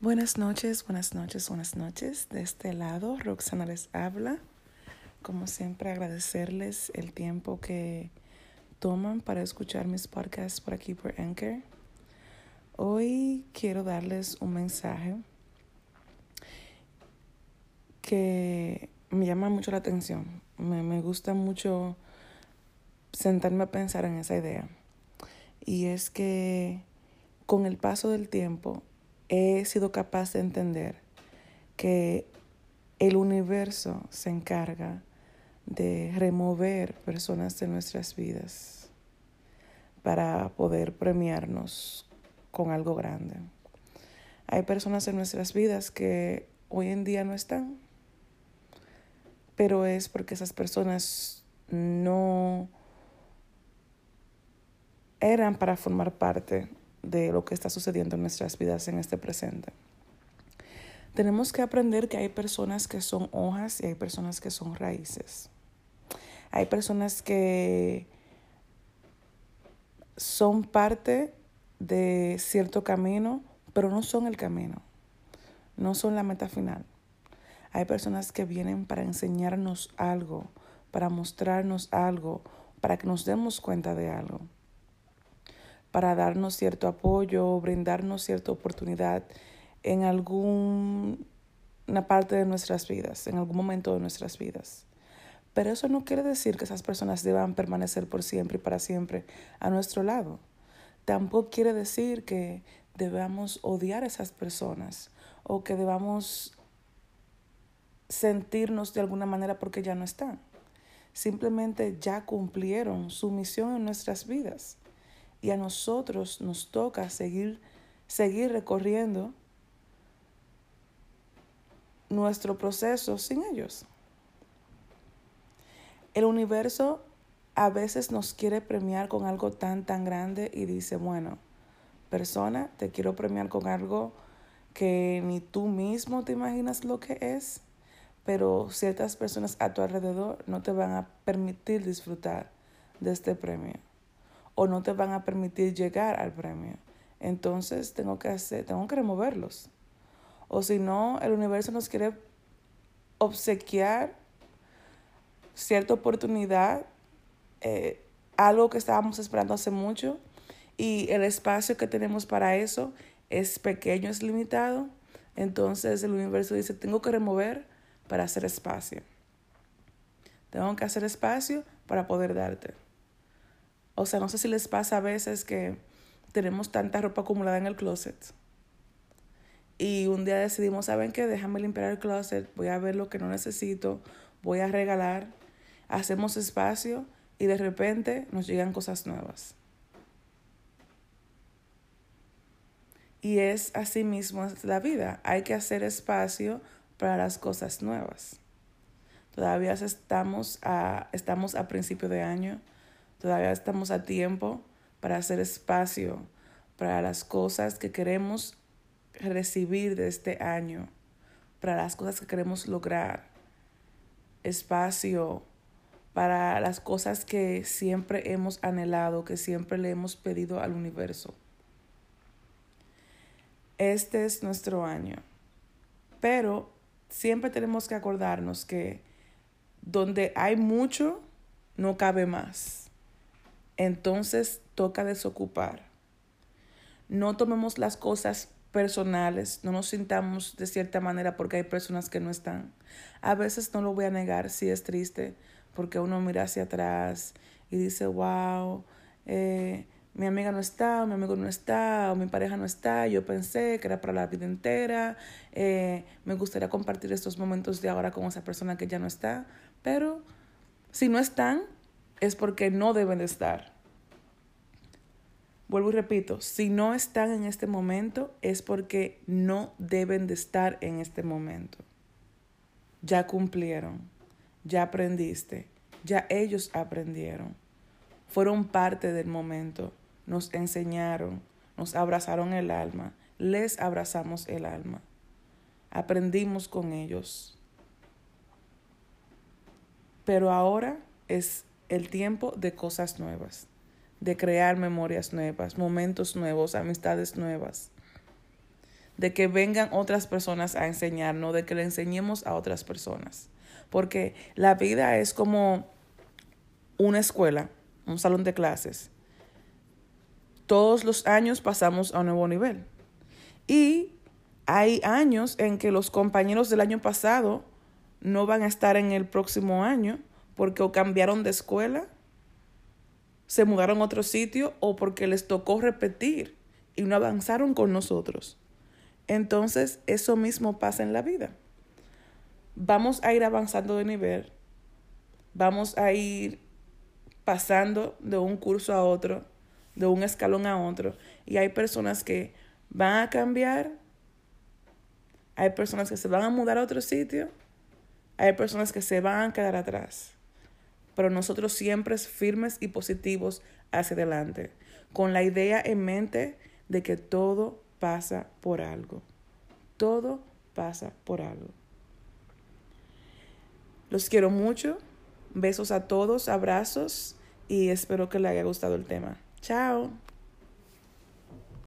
Buenas noches, buenas noches, buenas noches. De este lado, Roxana les habla. Como siempre, agradecerles el tiempo que toman para escuchar mis podcasts por aquí por Anchor. Hoy quiero darles un mensaje que me llama mucho la atención. Me, me gusta mucho sentarme a pensar en esa idea. Y es que con el paso del tiempo he sido capaz de entender que el universo se encarga de remover personas de nuestras vidas para poder premiarnos con algo grande. Hay personas en nuestras vidas que hoy en día no están, pero es porque esas personas no eran para formar parte de lo que está sucediendo en nuestras vidas en este presente. Tenemos que aprender que hay personas que son hojas y hay personas que son raíces. Hay personas que son parte de cierto camino, pero no son el camino, no son la meta final. Hay personas que vienen para enseñarnos algo, para mostrarnos algo, para que nos demos cuenta de algo para darnos cierto apoyo, brindarnos cierta oportunidad en alguna parte de nuestras vidas, en algún momento de nuestras vidas. Pero eso no quiere decir que esas personas deban permanecer por siempre y para siempre a nuestro lado. Tampoco quiere decir que debamos odiar a esas personas o que debamos sentirnos de alguna manera porque ya no están. Simplemente ya cumplieron su misión en nuestras vidas y a nosotros nos toca seguir, seguir recorriendo nuestro proceso sin ellos. El universo a veces nos quiere premiar con algo tan, tan grande y dice, bueno, persona, te quiero premiar con algo que ni tú mismo te imaginas lo que es, pero ciertas personas a tu alrededor no te van a permitir disfrutar de este premio o no te van a permitir llegar al premio. Entonces tengo que hacer, tengo que removerlos. O si no, el universo nos quiere obsequiar cierta oportunidad, eh, algo que estábamos esperando hace mucho, y el espacio que tenemos para eso es pequeño, es limitado. Entonces el universo dice, tengo que remover para hacer espacio. Tengo que hacer espacio para poder darte. O sea, no sé si les pasa a veces que tenemos tanta ropa acumulada en el closet. Y un día decidimos, ¿saben qué? Déjame limpiar el closet, voy a ver lo que no necesito, voy a regalar, hacemos espacio y de repente nos llegan cosas nuevas. Y es así mismo la vida. Hay que hacer espacio para las cosas nuevas. Todavía estamos a, estamos a principio de año. Todavía estamos a tiempo para hacer espacio para las cosas que queremos recibir de este año, para las cosas que queremos lograr. Espacio para las cosas que siempre hemos anhelado, que siempre le hemos pedido al universo. Este es nuestro año. Pero siempre tenemos que acordarnos que donde hay mucho, no cabe más entonces toca desocupar. No tomemos las cosas personales, no nos sintamos de cierta manera porque hay personas que no están. A veces no lo voy a negar, sí es triste, porque uno mira hacia atrás y dice, wow, eh, mi amiga no está, mi amigo no está, o mi pareja no está, yo pensé que era para la vida entera, eh, me gustaría compartir estos momentos de ahora con esa persona que ya no está, pero si no están, es porque no deben de estar. Vuelvo y repito, si no están en este momento es porque no deben de estar en este momento. Ya cumplieron, ya aprendiste, ya ellos aprendieron. Fueron parte del momento, nos enseñaron, nos abrazaron el alma, les abrazamos el alma. Aprendimos con ellos. Pero ahora es el tiempo de cosas nuevas, de crear memorias nuevas, momentos nuevos, amistades nuevas, de que vengan otras personas a enseñarnos, de que le enseñemos a otras personas. Porque la vida es como una escuela, un salón de clases. Todos los años pasamos a un nuevo nivel. Y hay años en que los compañeros del año pasado no van a estar en el próximo año porque o cambiaron de escuela, se mudaron a otro sitio o porque les tocó repetir y no avanzaron con nosotros. Entonces, eso mismo pasa en la vida. Vamos a ir avanzando de nivel, vamos a ir pasando de un curso a otro, de un escalón a otro, y hay personas que van a cambiar, hay personas que se van a mudar a otro sitio, hay personas que se van a quedar atrás, pero nosotros siempre firmes y positivos hacia adelante, con la idea en mente de que todo pasa por algo. Todo pasa por algo. Los quiero mucho. Besos a todos, abrazos y espero que les haya gustado el tema. Chao.